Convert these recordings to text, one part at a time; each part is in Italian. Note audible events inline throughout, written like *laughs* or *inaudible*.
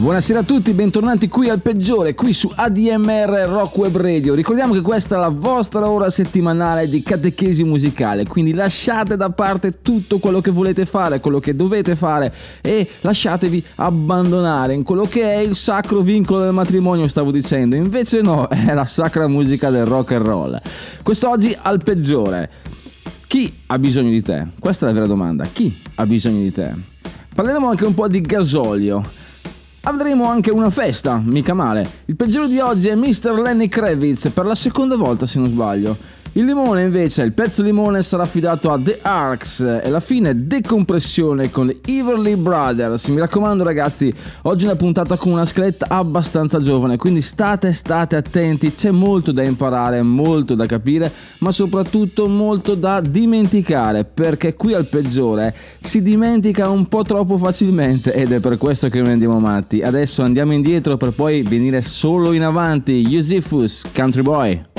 Buonasera a tutti, bentornati qui al peggiore, qui su ADMR Rock Web Radio. Ricordiamo che questa è la vostra ora settimanale di catechesi musicale, quindi lasciate da parte tutto quello che volete fare, quello che dovete fare e lasciatevi abbandonare in quello che è il sacro vincolo del matrimonio, stavo dicendo. Invece no, *laughs* è la sacra musica del rock and roll. Quest'oggi al peggiore. Chi ha bisogno di te? Questa è la vera domanda. Chi ha bisogno di te? Parleremo anche un po' di gasolio. Avremo anche una festa, mica male. Il peggiore di oggi è Mr. Lenny Kravitz, per la seconda volta se non sbaglio. Il limone invece, il pezzo limone sarà affidato a The Arcs e la fine decompressione con le Everly Brothers. Mi raccomando ragazzi, oggi è una puntata con una scaletta abbastanza giovane, quindi state state attenti, c'è molto da imparare, molto da capire, ma soprattutto molto da dimenticare, perché qui al peggiore si dimentica un po' troppo facilmente ed è per questo che noi andiamo avanti. Adesso andiamo indietro per poi venire solo in avanti. Yusifus, Country Boy.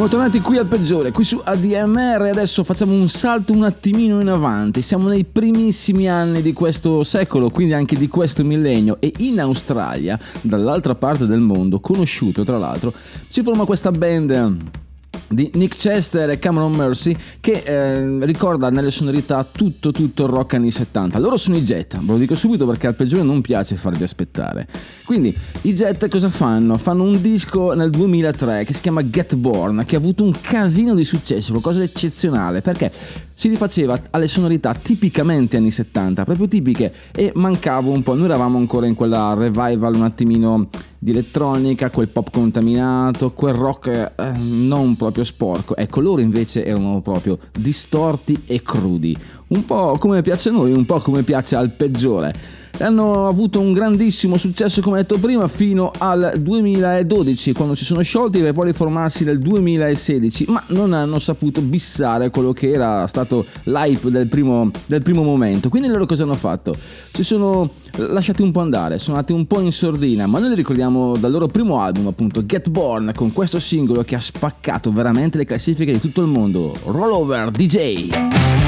Siamo tornati qui al peggiore, qui su ADMR e adesso facciamo un salto un attimino in avanti. Siamo nei primissimi anni di questo secolo, quindi anche di questo millennio e in Australia, dall'altra parte del mondo, conosciuto tra l'altro, si forma questa band di Nick Chester e Cameron Mercy che eh, ricorda nelle sonorità tutto tutto il rock anni 70 loro sono i Jet ve lo dico subito perché al peggiore non piace farvi aspettare quindi i Jet cosa fanno? fanno un disco nel 2003 che si chiama Get Born che ha avuto un casino di successo qualcosa di eccezionale perché si rifaceva alle sonorità tipicamente anni 70 proprio tipiche e mancava un po' noi eravamo ancora in quella revival un attimino di elettronica, quel pop contaminato, quel rock eh, non proprio sporco. Ecco, loro invece erano proprio distorti e crudi. Un po' come piace a noi, un po' come piace al peggiore. Hanno avuto un grandissimo successo, come detto prima, fino al 2012, quando si sono sciolti per poi riformarsi nel 2016, ma non hanno saputo bissare quello che era stato l'hype del primo, del primo momento. Quindi loro cosa hanno fatto? Si sono lasciati un po' andare, sono andati un po' in sordina, ma noi li ricordiamo dal loro primo album, appunto Get Born, con questo singolo che ha spaccato veramente le classifiche di tutto il mondo. Rollover DJ.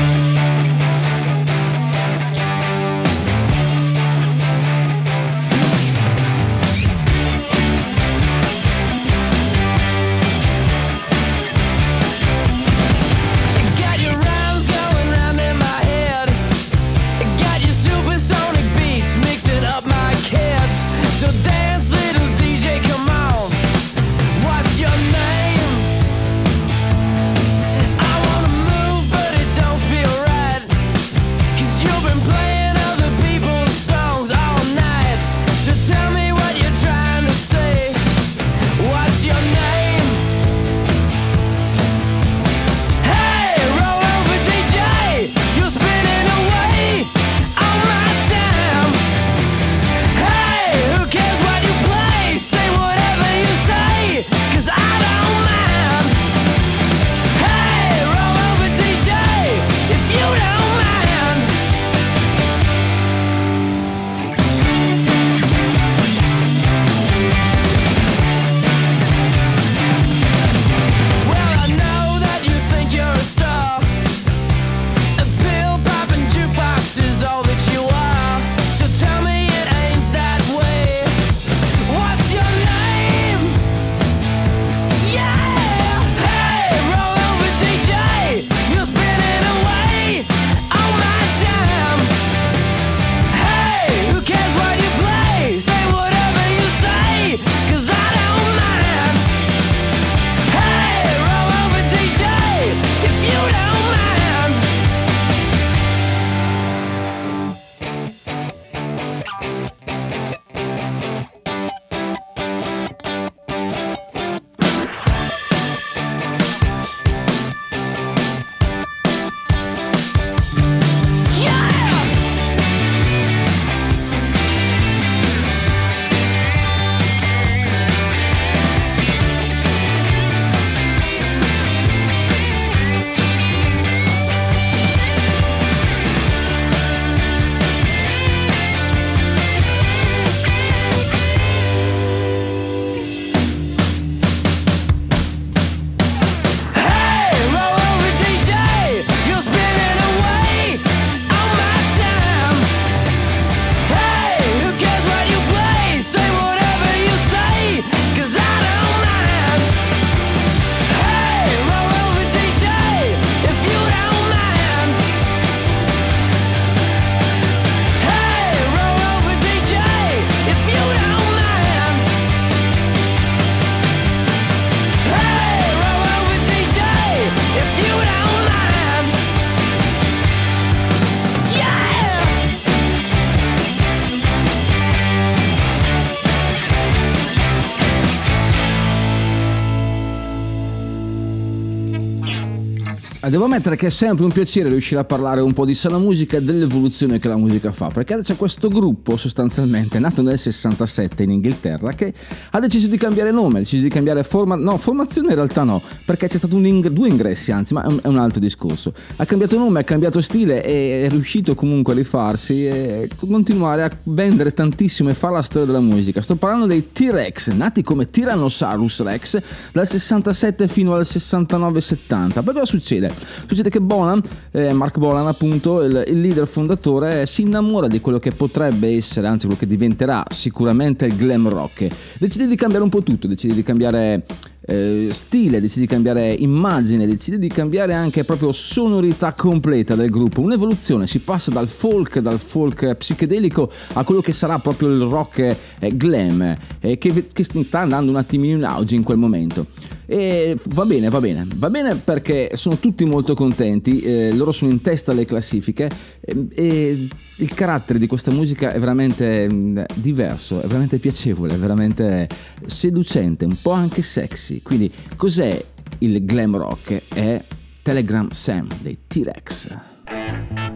Devo ammettere che è sempre un piacere riuscire a parlare un po' di sana musica e dell'evoluzione che la musica fa, perché c'è questo gruppo sostanzialmente nato nel 67 in Inghilterra che ha deciso di cambiare nome, ha deciso di cambiare forma, no, formazione in realtà no, perché c'è stato ing- due ingressi anzi, ma è un altro discorso. Ha cambiato nome, ha cambiato stile e è riuscito comunque a rifarsi e continuare a vendere tantissimo e fare la storia della musica. Sto parlando dei T-Rex, nati come Tyrannosaurus Rex dal 67 fino al 69-70. Poi cosa succede? Succede che Bolan, eh, Mark Bolan appunto, il, il leader fondatore, si innamora di quello che potrebbe essere, anzi quello che diventerà sicuramente il glam rock. Decide di cambiare un po' tutto, decide di cambiare eh, stile, decide di cambiare immagine, decide di cambiare anche proprio sonorità completa del gruppo. Un'evoluzione, si passa dal folk, dal folk psichedelico a quello che sarà proprio il rock eh, glam, eh, che, che sta andando un attimino in auge in quel momento. E va bene, va bene, va bene perché sono tutti molto contenti, eh, loro sono in testa alle classifiche e, e il carattere di questa musica è veramente mh, diverso, è veramente piacevole, è veramente seducente, un po' anche sexy. Quindi cos'è il glam rock? È Telegram Sam dei T-Rex.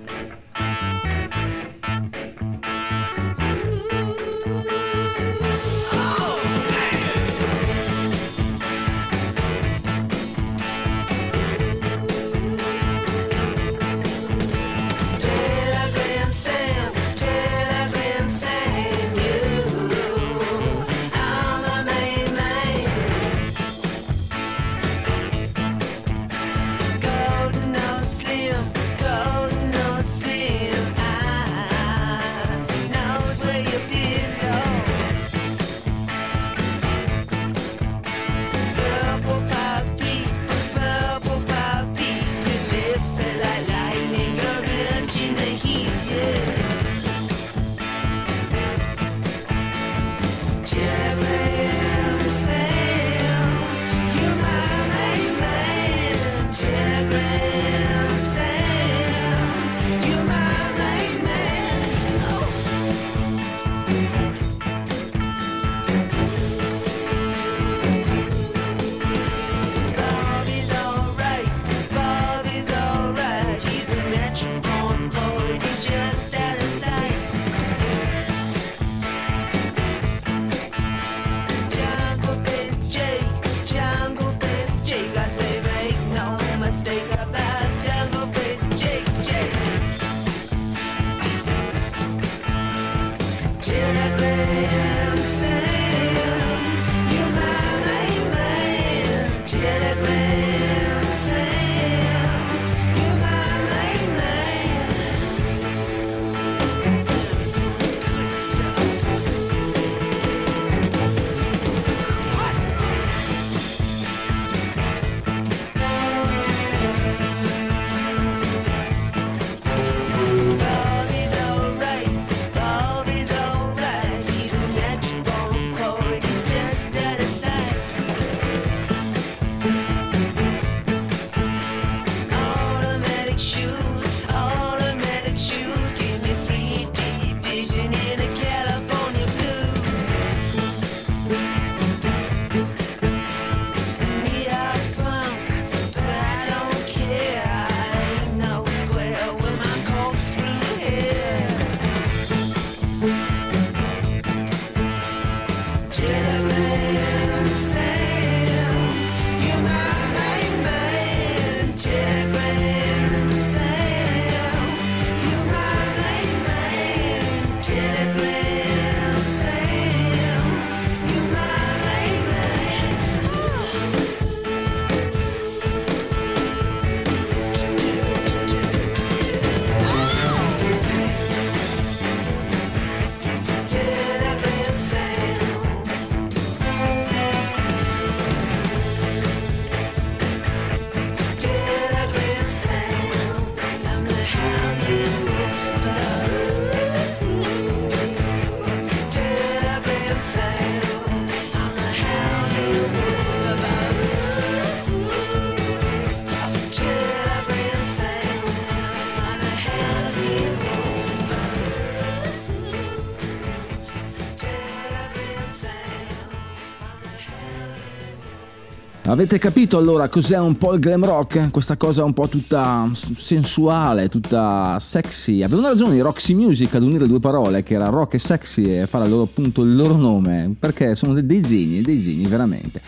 Avete capito allora cos'è un po' il glam rock? Questa cosa un po' tutta sensuale, tutta sexy. Avevano ragione i Roxy Music ad unire due parole, che era rock e sexy, e fare loro appunto il loro nome, perché sono dei, geni, dei geni veramente.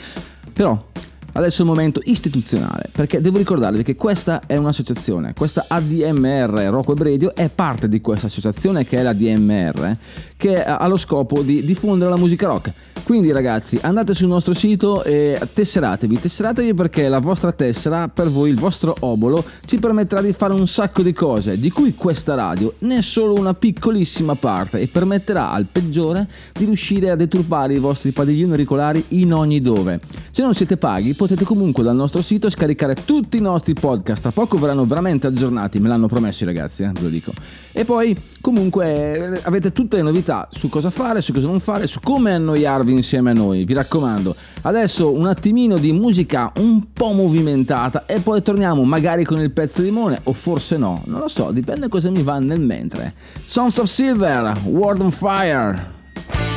Però Adesso è il momento istituzionale, perché devo ricordarvi che questa è un'associazione, questa ADMR Rock Web Radio è parte di questa associazione che è la DMR, che ha lo scopo di diffondere la musica rock. Quindi ragazzi, andate sul nostro sito e tesseratevi, tesseratevi perché la vostra tessera, per voi, il vostro obolo, ci permetterà di fare un sacco di cose, di cui questa radio ne è solo una piccolissima parte e permetterà al peggiore di riuscire a deturpare i vostri padiglioni auricolari in ogni dove. Se non siete paghi, potete comunque dal nostro sito scaricare tutti i nostri podcast, tra poco verranno veramente aggiornati, me l'hanno promesso i ragazzi, eh, ve lo dico. E poi comunque eh, avete tutte le novità su cosa fare, su cosa non fare, su come annoiarvi insieme a noi, vi raccomando. Adesso un attimino di musica un po' movimentata e poi torniamo magari con il pezzo di limone o forse no, non lo so, dipende cosa mi va nel mentre. Sons of Silver, World on Fire.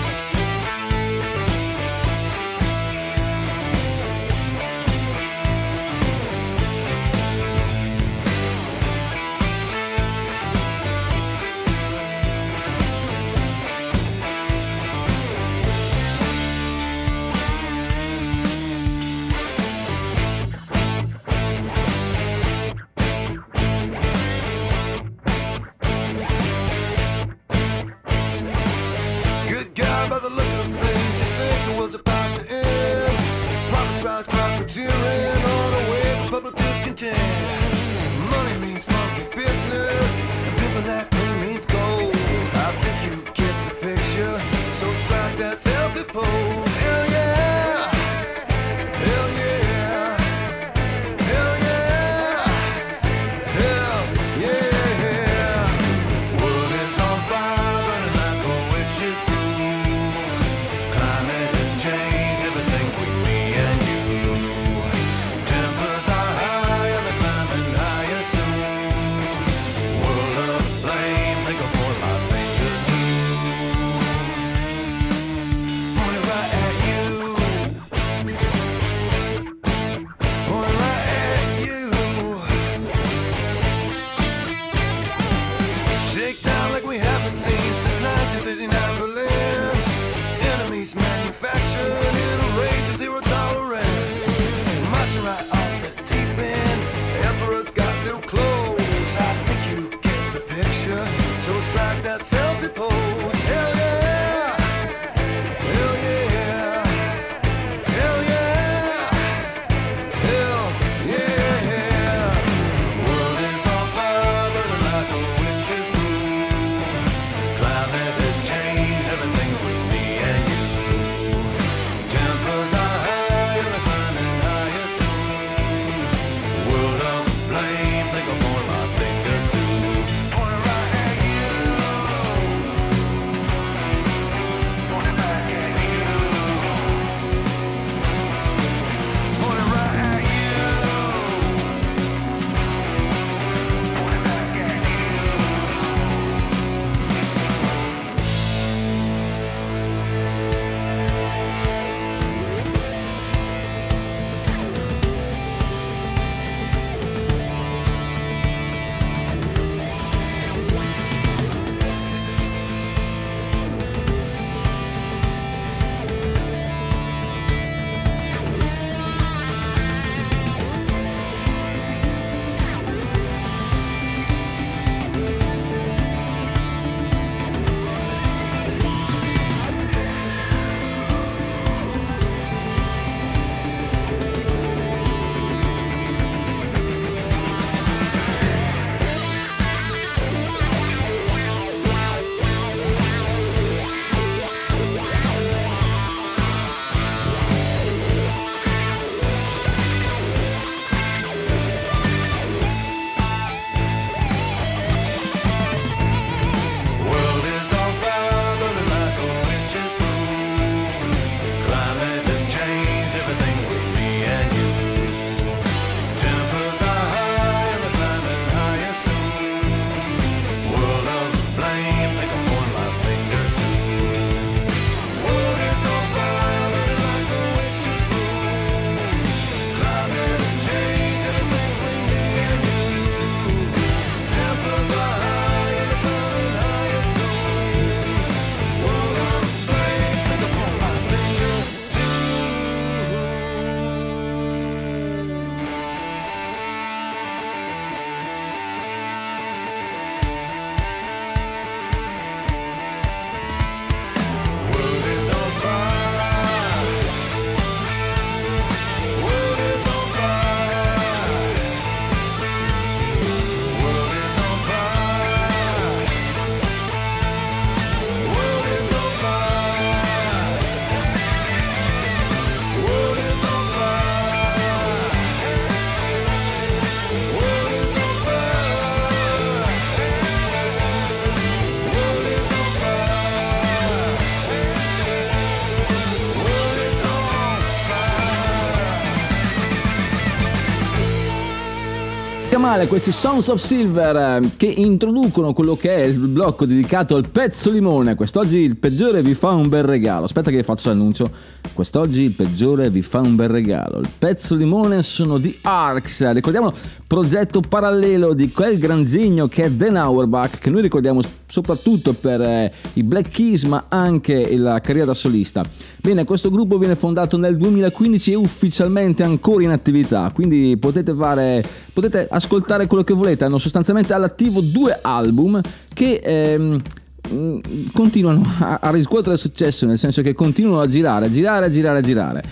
Male questi Sons of Silver eh, che introducono quello che è il blocco dedicato al pezzo limone. Quest'oggi il peggiore vi fa un bel regalo. Aspetta che faccio l'annuncio. Quest'oggi il peggiore vi fa un bel regalo. Il pezzo limone sono di Arx. Ricordiamo progetto parallelo di quel gran genio che è Dan Auerbach, che noi ricordiamo soprattutto per eh, i Black Keys, ma anche la carriera da solista. Bene, questo gruppo viene fondato nel 2015 e ufficialmente ancora in attività, quindi potete fare potete ascoltare quello che volete. Hanno sostanzialmente all'attivo due album che ehm, mh, continuano a riscuotere successo, nel senso che continuano a girare, a girare, a girare, a girare.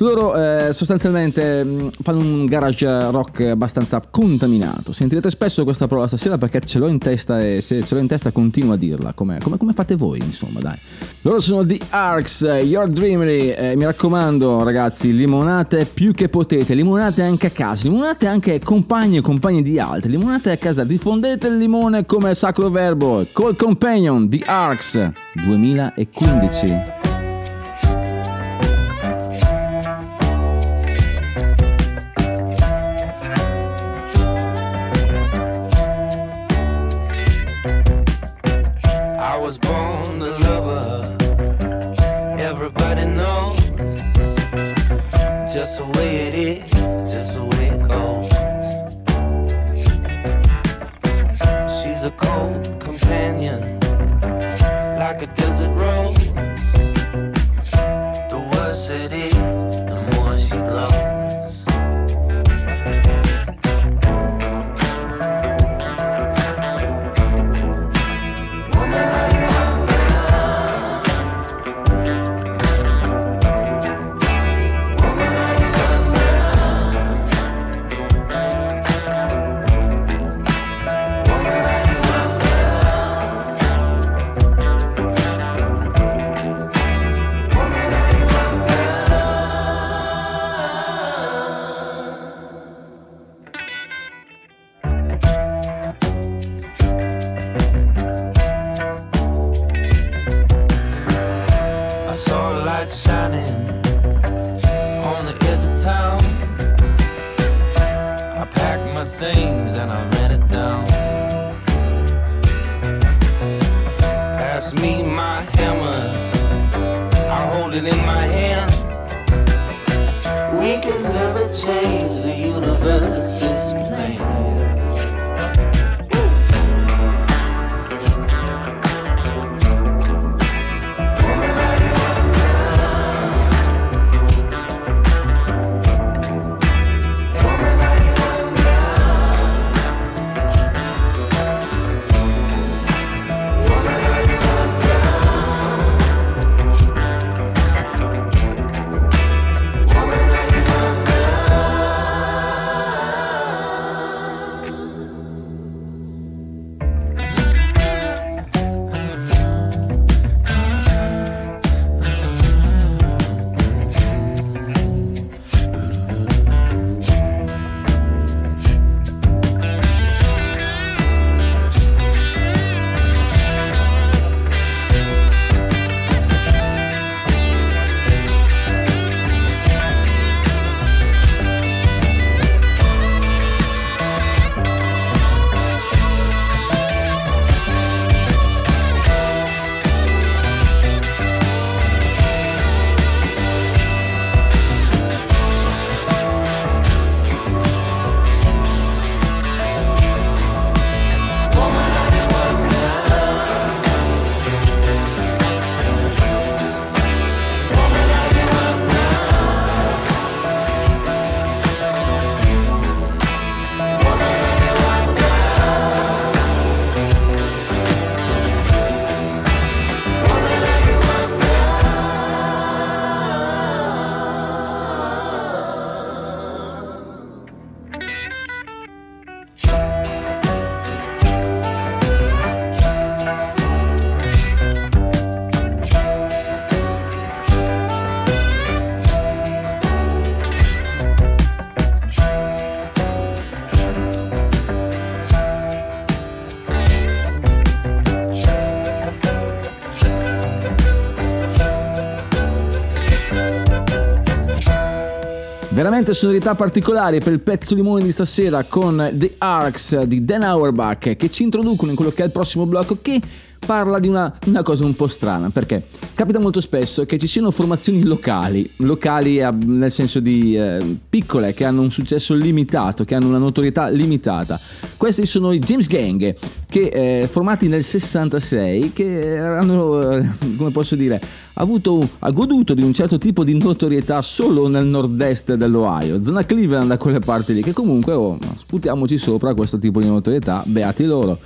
Loro eh, sostanzialmente mh, fanno un garage rock abbastanza contaminato. Sentirete spesso questa parola stasera perché ce l'ho in testa e se ce l'ho in testa continuo a dirla, come, come- come fate voi, insomma, dai. Loro sono The Arcs, eh, Your Dreamily. eh, mi raccomando, ragazzi, limonate più che potete, limonate anche a casa, limonate anche compagni e compagni di altri, limonate a casa, diffondete il limone come sacro verbo. Call Companion, The Arcs 2015. Veramente sonorità particolari per il pezzo limone di stasera con The Arcs di Dan Auerbach che ci introducono in quello che è il prossimo blocco che parla di una, una cosa un po' strana perché capita molto spesso che ci siano formazioni locali, locali nel senso di eh, piccole che hanno un successo limitato, che hanno una notorietà limitata. Questi sono i James Gang che eh, formati nel 66 che hanno, eh, come posso dire, avuto, ha goduto di un certo tipo di notorietà solo nel nord-est dell'Ohio, zona Cleveland da quelle parti lì, che comunque oh, sputiamoci sopra questo tipo di notorietà, beati loro.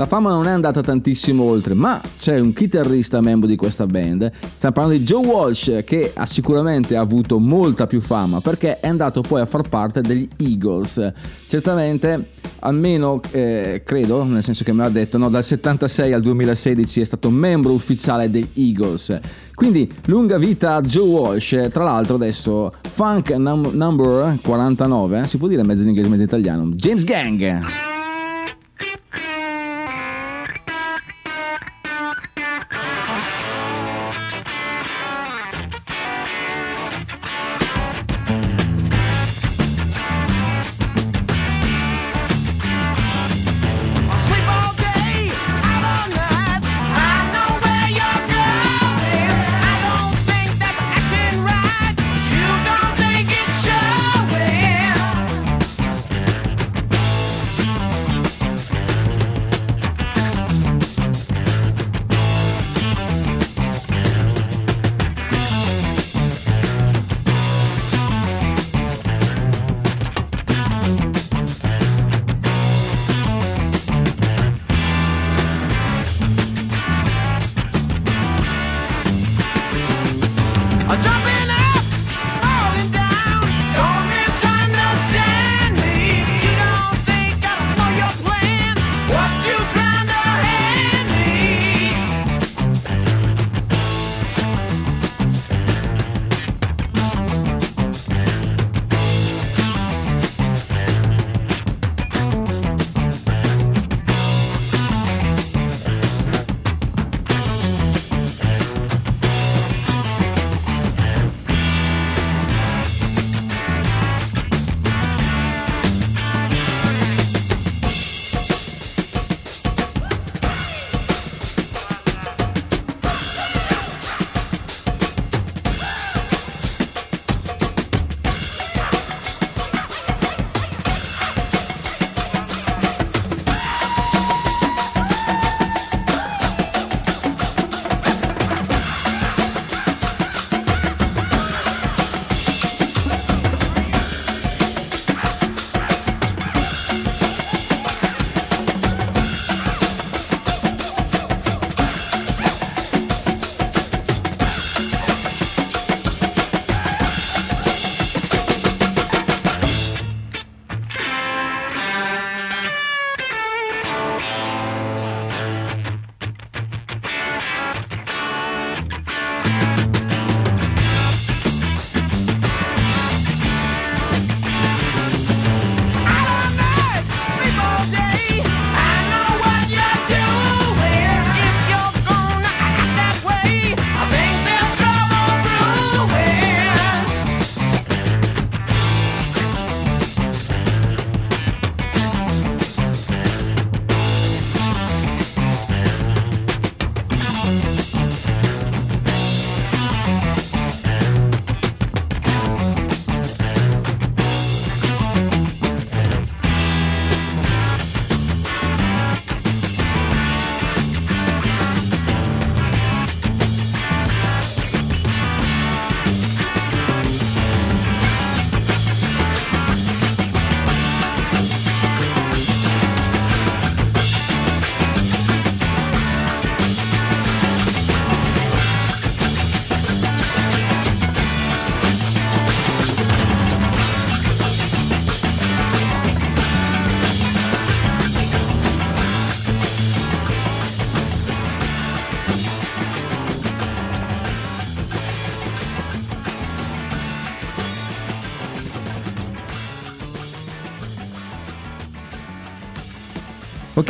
La fama non è andata tantissimo oltre, ma c'è un chitarrista membro di questa band, stiamo parlando di Joe Walsh, che ha sicuramente avuto molta più fama perché è andato poi a far parte degli Eagles. Certamente, almeno eh, credo, nel senso che me l'ha detto, no, dal 76 al 2016 è stato membro ufficiale degli Eagles. Quindi lunga vita a Joe Walsh, tra l'altro adesso Funk num- Number 49, si può dire mezzo in inglese mezzo in italiano, James Gang.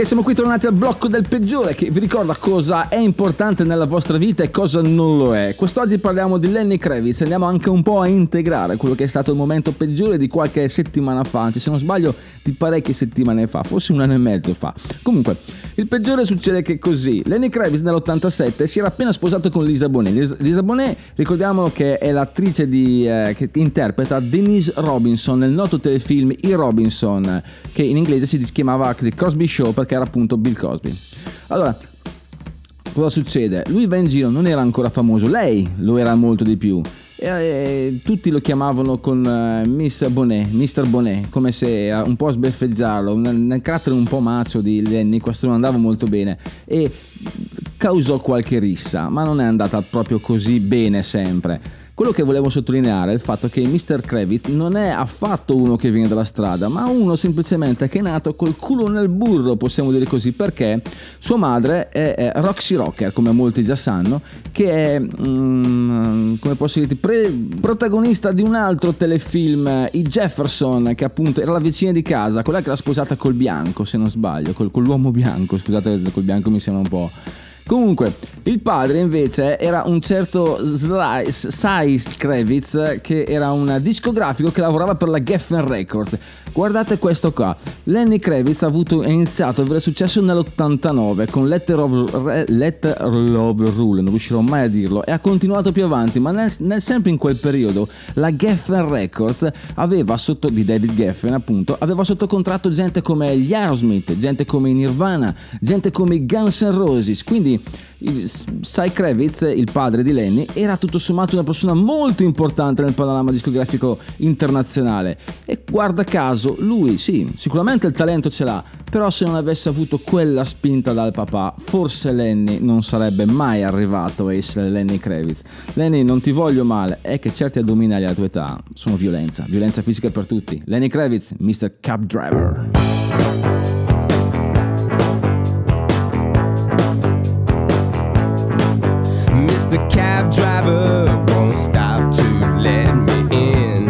Ok, siamo qui tornati al blocco del peggiore che vi ricorda cosa è importante nella vostra vita e cosa non lo è. Quest'oggi parliamo di Lenny Kravitz, andiamo anche un po' a integrare quello che è stato il momento peggiore di qualche settimana fa, anzi se non sbaglio di parecchie settimane fa, forse un anno e mezzo fa. Comunque, il peggiore succede che così, Lenny Kravitz nell'87 si era appena sposato con Lisa Bonet. Lis- Lisa Bonet, ricordiamo che è l'attrice di, eh, che interpreta Denise Robinson nel noto telefilm I Robinson, che in inglese si chiamava The Cosby Show perché era appunto Bill Cosby. Allora, cosa succede? Lui va in giro, non era ancora famoso, lei lo era molto di più. E, e tutti lo chiamavano con eh, Miss Bonet, Mr. Bonet, come se un po' a sbeffeggiarlo, nel, nel carattere un po' macio di Lenny, questo non andava molto bene e causò qualche rissa, ma non è andata proprio così bene sempre. Quello che volevo sottolineare è il fatto che Mr. Kravitz non è affatto uno che viene dalla strada, ma uno semplicemente che è nato col culo nel burro, possiamo dire così, perché sua madre è, Roxy Rocker, come molti già sanno, che è, mm, come posso dirti, pre- protagonista di un altro telefilm, I Jefferson, che appunto era la vicina di casa, quella che era sposata col bianco, se non sbaglio, col, con l'uomo bianco, scusate, col bianco mi sembra un po'... Comunque, il padre invece era un certo Slice, Size Kravitz, che era un discografico che lavorava per la Geffen Records. Guardate questo qua. Lenny Kravitz ha, avuto, iniziato a avere successo nell'89 con Letter of, Letter of Rule, non riuscirò mai a dirlo, e ha continuato più avanti, ma nel, nel- sempre in quel periodo la Geffen Records aveva sotto, di David Geffen appunto, aveva sotto contratto gente come gli Aerosmith, gente come i Nirvana, gente come i Guns N' Roses, quindi Cy Kravitz, il padre di Lenny, era tutto sommato una persona molto importante nel panorama discografico internazionale e guarda caso lui sì, sicuramente il talento ce l'ha, però se non avesse avuto quella spinta dal papà, forse Lenny non sarebbe mai arrivato a essere Lenny Kravitz. Lenny, non ti voglio male, è che certi addominali alla tua età sono violenza, violenza fisica per tutti. Lenny Kravitz, Mr. Cab Driver. Mr. Cab Driver won't stop to let me in.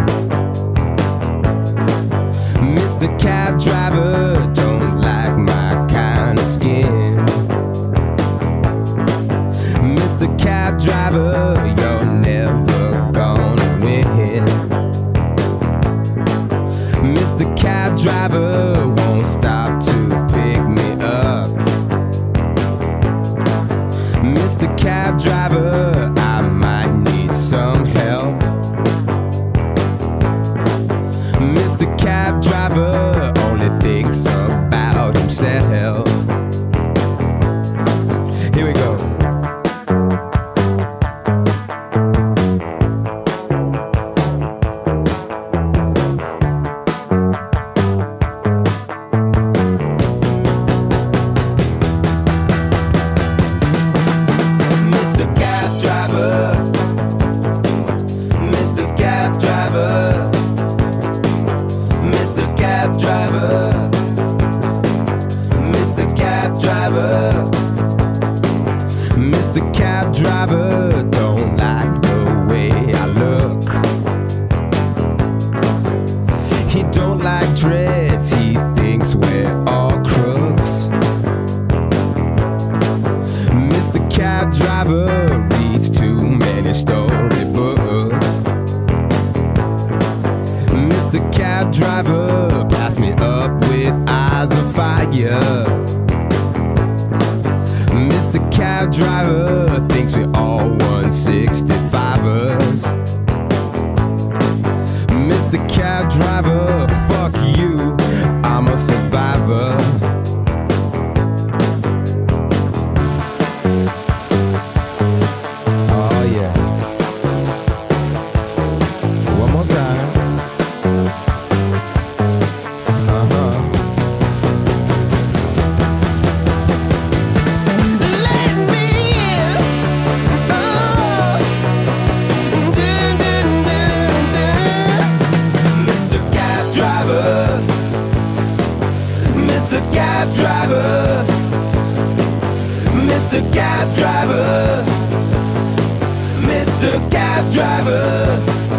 Mr. Cab Driver don't like my kind of skin. Mr. Cab Driver, you're never gonna win. Mr. Cab Driver Cab Driver. Mr. Cab Driver.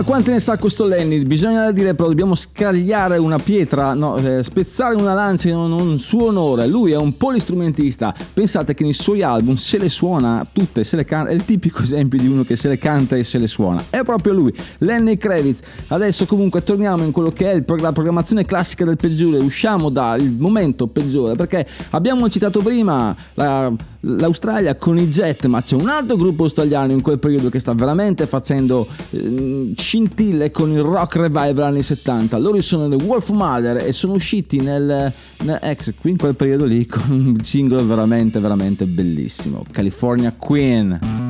Ma quante ne sa questo Lenny? Bisogna dire però dobbiamo scagliare una pietra, no, eh, spezzare una lancia in un, un suo onore. Lui è un polistrumentista. Pensate che nei suoi album se le suona tutte, se le canta. È il tipico esempio di uno che se le canta e se le suona. È proprio lui, Lenny Kravitz. Adesso comunque torniamo in quello che è pro- la programmazione classica del peggiore. Usciamo dal momento peggiore perché abbiamo citato prima la- l'Australia con i Jet, ma c'è un altro gruppo australiano in quel periodo che sta veramente facendo eh, scintille con il rock revival anni 70. Loro sono The Wolf Mother e sono usciti nel, nel ex, qui in quel periodo lì con un singolo veramente veramente bellissimo, California Queen.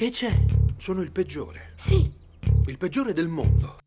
Che c'è? Sono il peggiore. Sì, Il peggiore del mondo.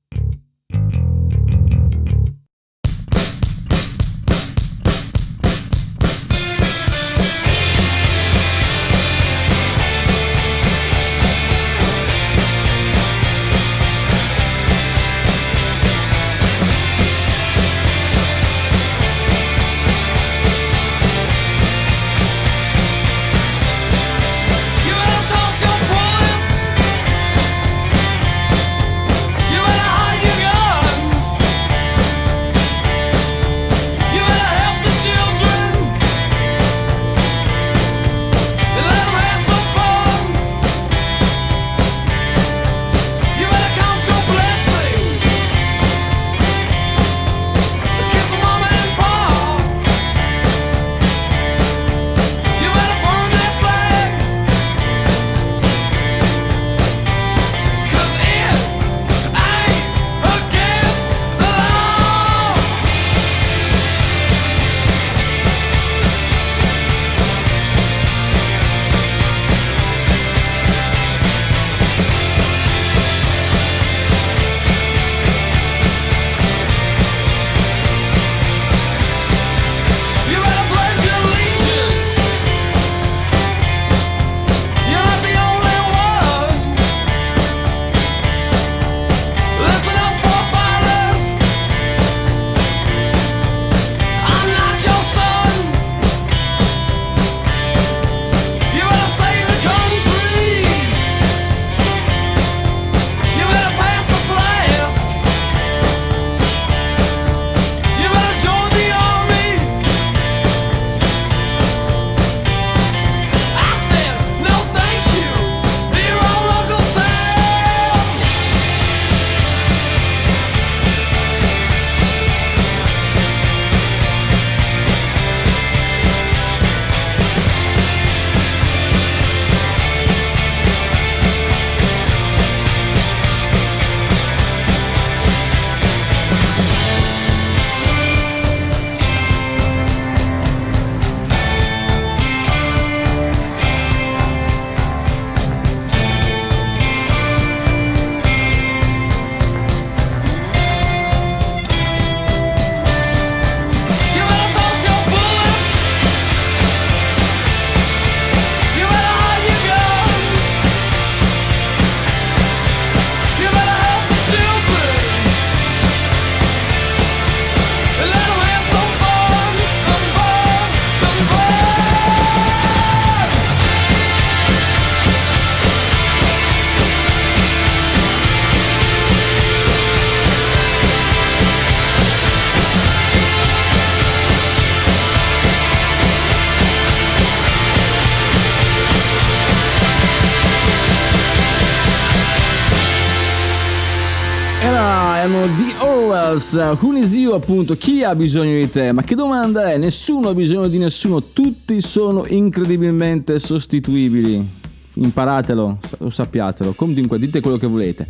Powells, Who Needs You appunto, chi ha bisogno di te? Ma che domanda è? Nessuno ha bisogno di nessuno, tutti sono incredibilmente sostituibili. Imparatelo, o sappiatelo, comunque dite quello che volete.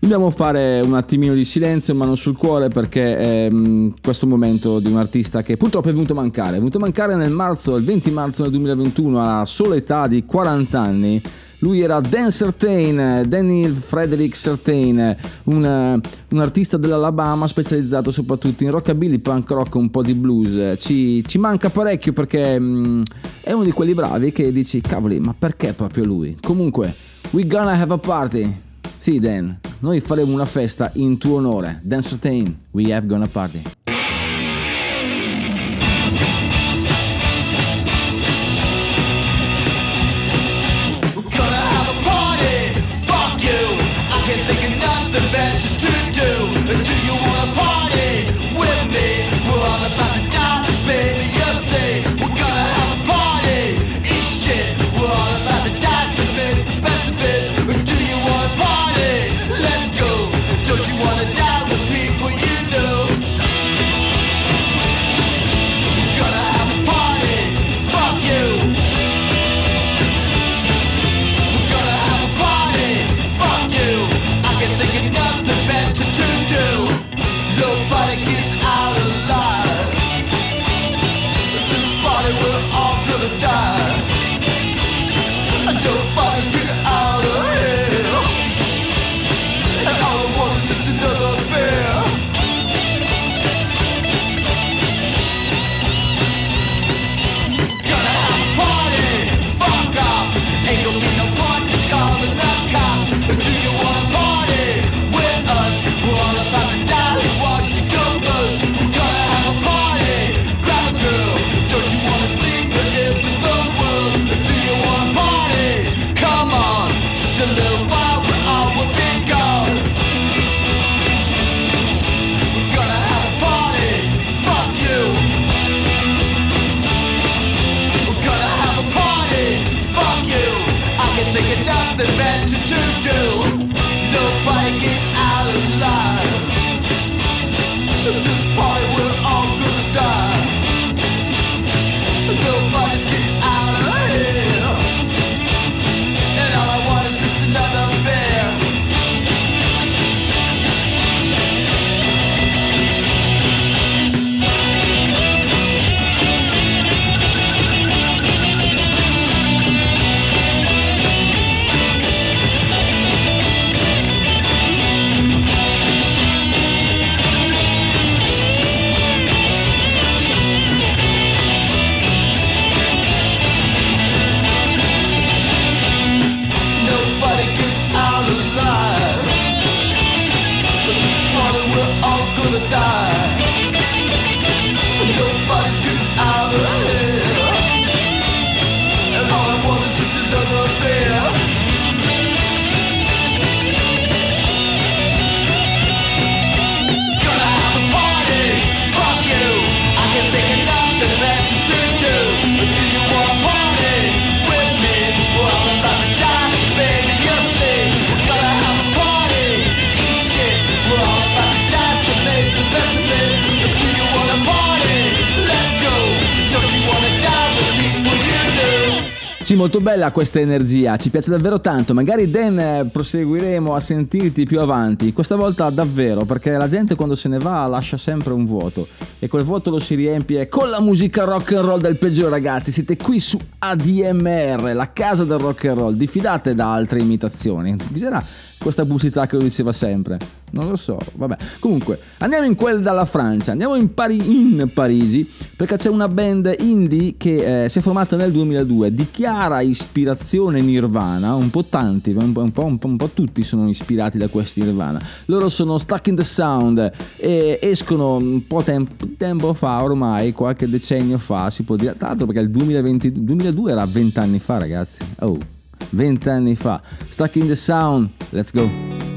Dobbiamo fare un attimino di silenzio, mano sul cuore, perché è mm, questo momento di un artista che purtroppo è venuto a mancare. È venuto a mancare nel marzo, il 20 marzo del 2021, alla sola età di 40 anni. Lui era Dan Certain, Daniel Frederick Certain, un, un artista dell'Alabama specializzato soprattutto in rockabilly, punk rock, un po' di blues. Ci, ci manca parecchio perché mm, è uno di quelli bravi che dici, cavoli, ma perché proprio lui? Comunque, we gonna have a party. Sì, Dan, noi faremo una festa in tuo onore. Dan Certain, we have gonna party. Bella questa energia, ci piace davvero tanto. Magari Dan proseguiremo a sentirti più avanti, questa volta davvero, perché la gente quando se ne va lascia sempre un vuoto e quel vuoto lo si riempie con la musica rock and roll del peggiore, ragazzi. Siete qui su ADMR, la casa del rock and roll. Diffidate da altre imitazioni. Bisognerà questa pubblicità che lo diceva sempre. Non lo so, vabbè. Comunque, andiamo in quel dalla Francia, andiamo in, Pari- in Parigi, perché c'è una band indie che eh, si è formata nel 2002, di chiara ispirazione Nirvana, un po' tanti, un po', un po'- un po'- un po' tutti sono ispirati da questi Nirvana. Loro sono Stuck in the Sound e escono un po' tempo, tempo fa, ormai qualche decennio fa, si può dire, l'altro perché il 2020, 2002 era 20 anni fa ragazzi. Oh, 20 anni fa. Stuck in the Sound, let's go.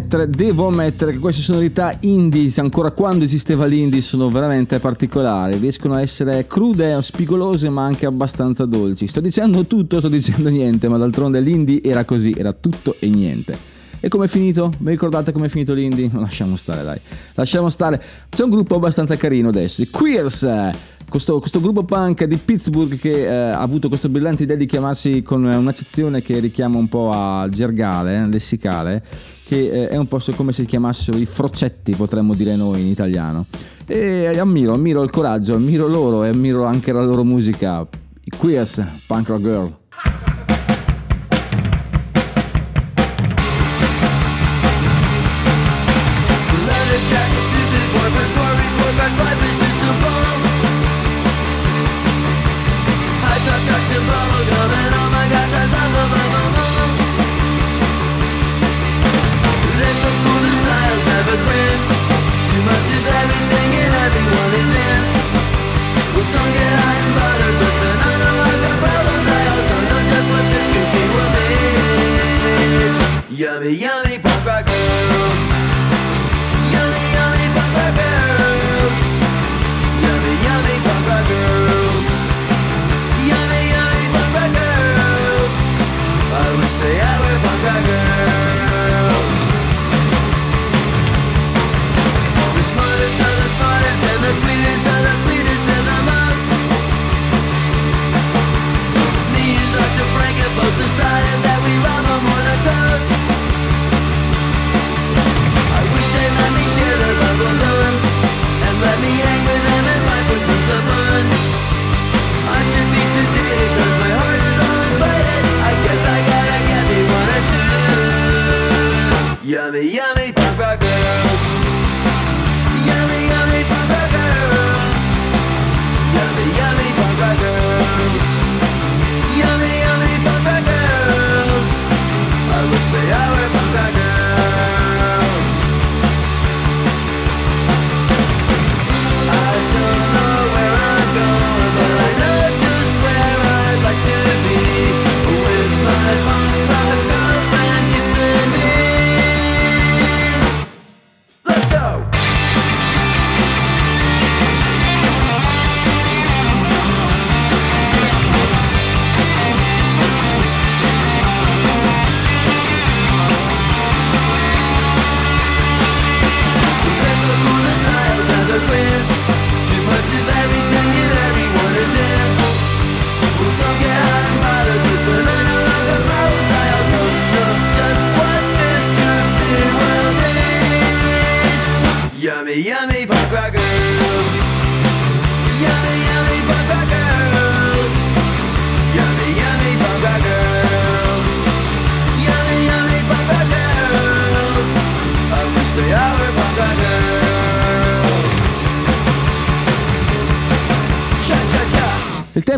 ammettere, devo ammettere che queste sonorità indie, ancora quando esisteva l'indie, sono veramente particolari. Riescono a essere crude, spigolose, ma anche abbastanza dolci. Sto dicendo tutto, sto dicendo niente, ma d'altronde l'indie era così, era tutto e niente. E com'è finito? Vi ricordate com'è finito l'indie? Lasciamo stare, dai. Lasciamo stare. C'è un gruppo abbastanza carino adesso, i Queers. Questo, questo, gruppo punk di Pittsburgh che eh, ha avuto questa brillante idea di chiamarsi con un'accezione che richiama un po' al gergale, lessicale, che eh, è un po' come se si chiamassero i froccetti, potremmo dire noi in italiano. E ammiro, ammiro il coraggio, ammiro loro e ammiro anche la loro musica. I Queers, Punk Rock Girl.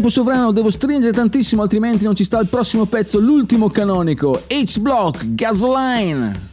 tempo sovrano devo stringere tantissimo altrimenti non ci sta il prossimo pezzo, l'ultimo canonico, H-Block, Gasoline.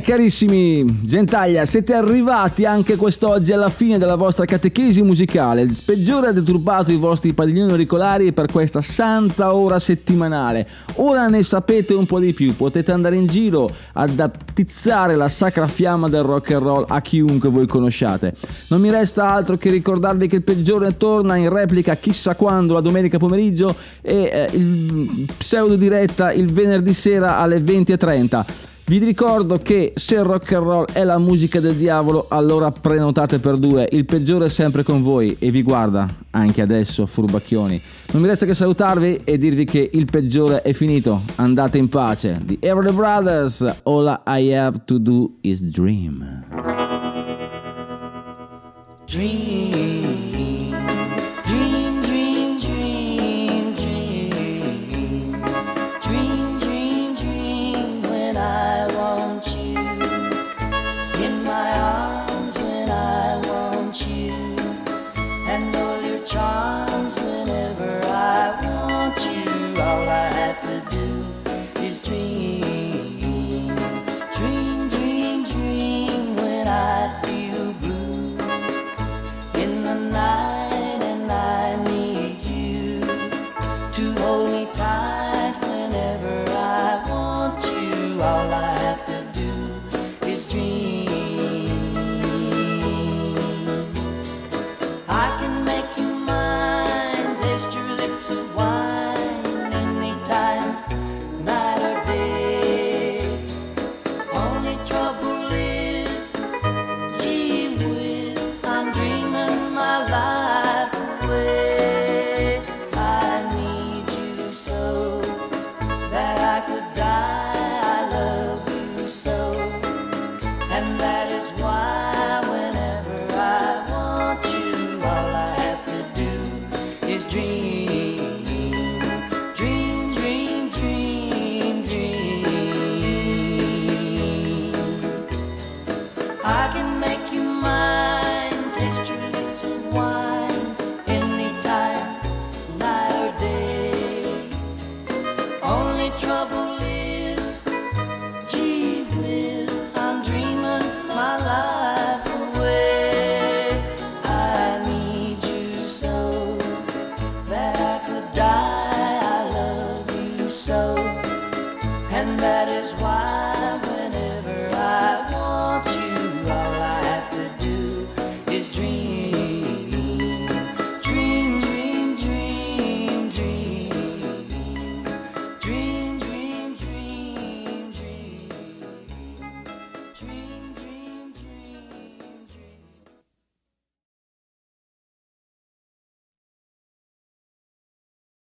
Ebbene, carissimi gentaglia, siete arrivati anche quest'oggi alla fine della vostra catechesi musicale. Il peggiore ha deturpato i vostri padiglioni auricolari per questa santa ora settimanale. Ora ne sapete un po' di più, potete andare in giro ad attizzare la sacra fiamma del rock and roll a chiunque voi conosciate. Non mi resta altro che ricordarvi che il peggiore torna in replica chissà quando la domenica pomeriggio e eh, il pseudo diretta il venerdì sera alle 20.30. Vi ricordo che se il rock and roll è la musica del diavolo, allora prenotate per due. Il peggiore è sempre con voi e vi guarda anche adesso, furbacchioni. Non mi resta che salutarvi e dirvi che il peggiore è finito. Andate in pace. The Everly Brothers, All I Have to Do is Dream. Dream,